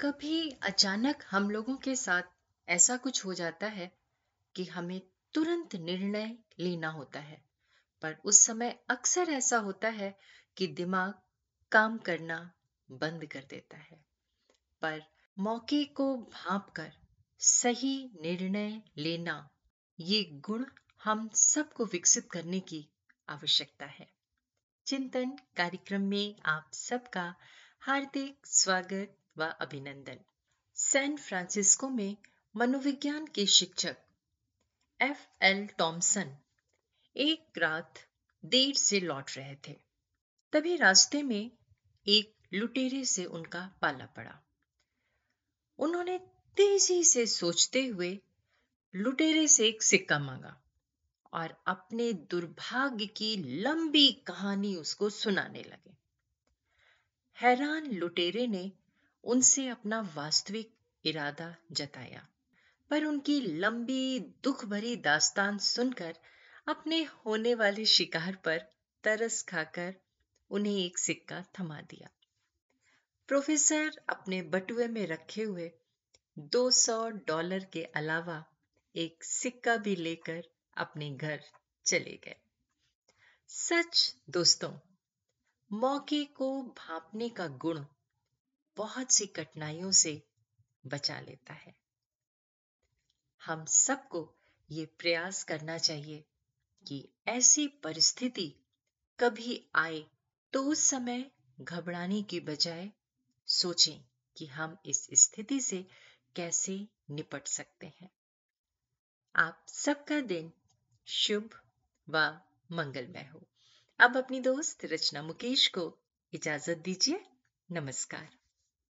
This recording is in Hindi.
कभी अचानक हम लोगों के साथ ऐसा कुछ हो जाता है कि हमें तुरंत निर्णय लेना होता है। पर उस समय अक्सर ऐसा होता है कि दिमाग काम करना बंद कर देता है। पर मौके को भाप कर सही निर्णय लेना, ये गुण हम सबको विकसित करने की आवश्यकता है। चिंतन कार्यक्रम में आप सबका हार्दिक स्वागत। व अभिनंदन। सैन फ्रांसिस्को में मनोविज्ञान के शिक्षक एफ़ एल टॉमसन एक रात देर से लौट रहे थे। तभी रास्ते में एक लुटेरे से उनका पाला पड़ा। उन्होंने तेज़ी से सोचते हुए लुटेरे से एक सिक्का मांगा और अपने दुर्भाग्य की लंबी कहानी उसको सुनाने लगे। हैरान लुटेरे ने उनसे अपना वास्तविक इरादा जताया। पर उनकी लंबी दुख भरी दास्तान सुनकर, अपने होने वाले शिकार पर तरस खाकर उन्हें एक सिक्का थमा दिया। प्रोफेसर अपने बटुए में रखे हुए 200 डॉलर के अलावा एक सिक्का भी लेकर अपने घर चले गए। सच दोस्तों, मौके को भापने का गुण बहुत सी कठिनाइयों से बचा लेता है। हम सबको ये प्रयास करना चाहिए कि ऐसी परिस्थिति कभी आए तो उस समय घबराने की बजाय सोचें कि हम इस स्थिति से कैसे निपट सकते हैं। आप सबका दिन शुभ व मंगलमय हो। अब अपनी दोस्त रचना मुकेश को इजाज़त दीजिए। नमस्कार।